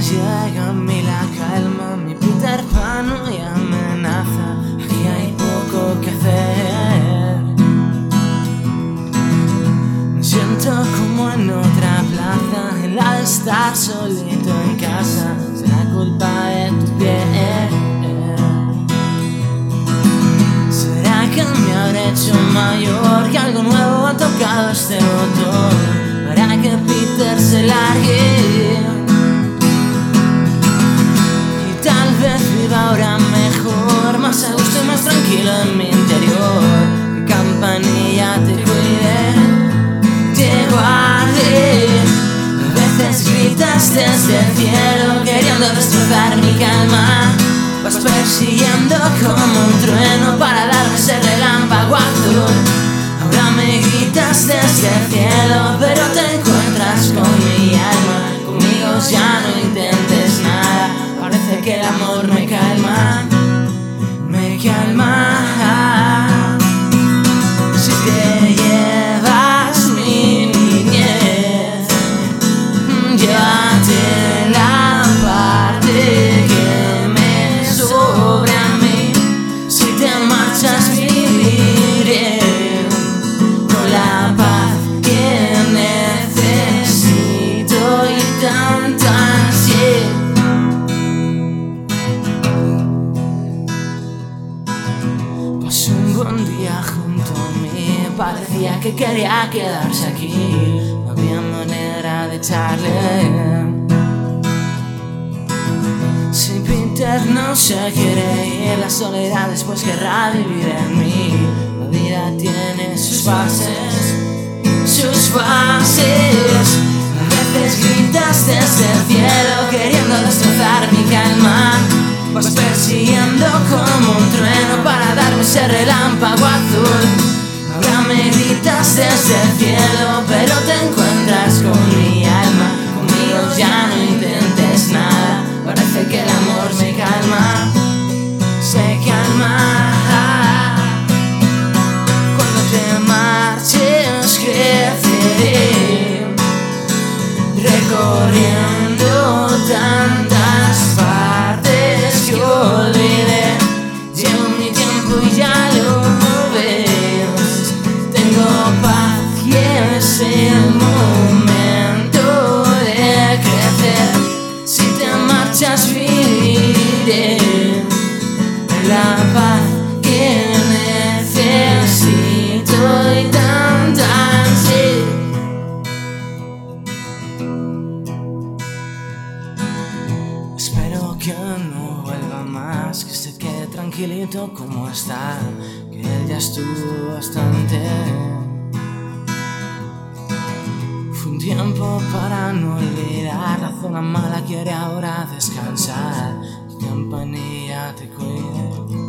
llega a mí la calma, mi Peter Pan y amenaza. Aquí hay poco que hacer. Me siento como en otra plaza, en la de estar solito en casa. Será culpa de tus pies. ¿Será que me habré hecho mayor? Que algo nuevo ha tocado este botón en mi interior. Que campanilla te cuide, te guarde. A veces gritas desde el cielo queriendo destrozar mi calma. Vas persiguiendo como un trueno parecía que quería quedarse aquí, no había manera de echarle. Si Peter no se quiere ir, la soledad después querrá vivir en mí. La vida tiene sus fases, sus fases. A veces gritas desde el cielo queriendo destrozar mi calma. Vas persiguiendo como un trueno para darme ese relámpago gritas desde el cielo, pero Que no vuelva más, que se quede tranquilito como está, que él ya estuvo bastante. Fue un tiempo para no olvidar, la zona mala quiere ahora descansar, tu campanilla te cuida.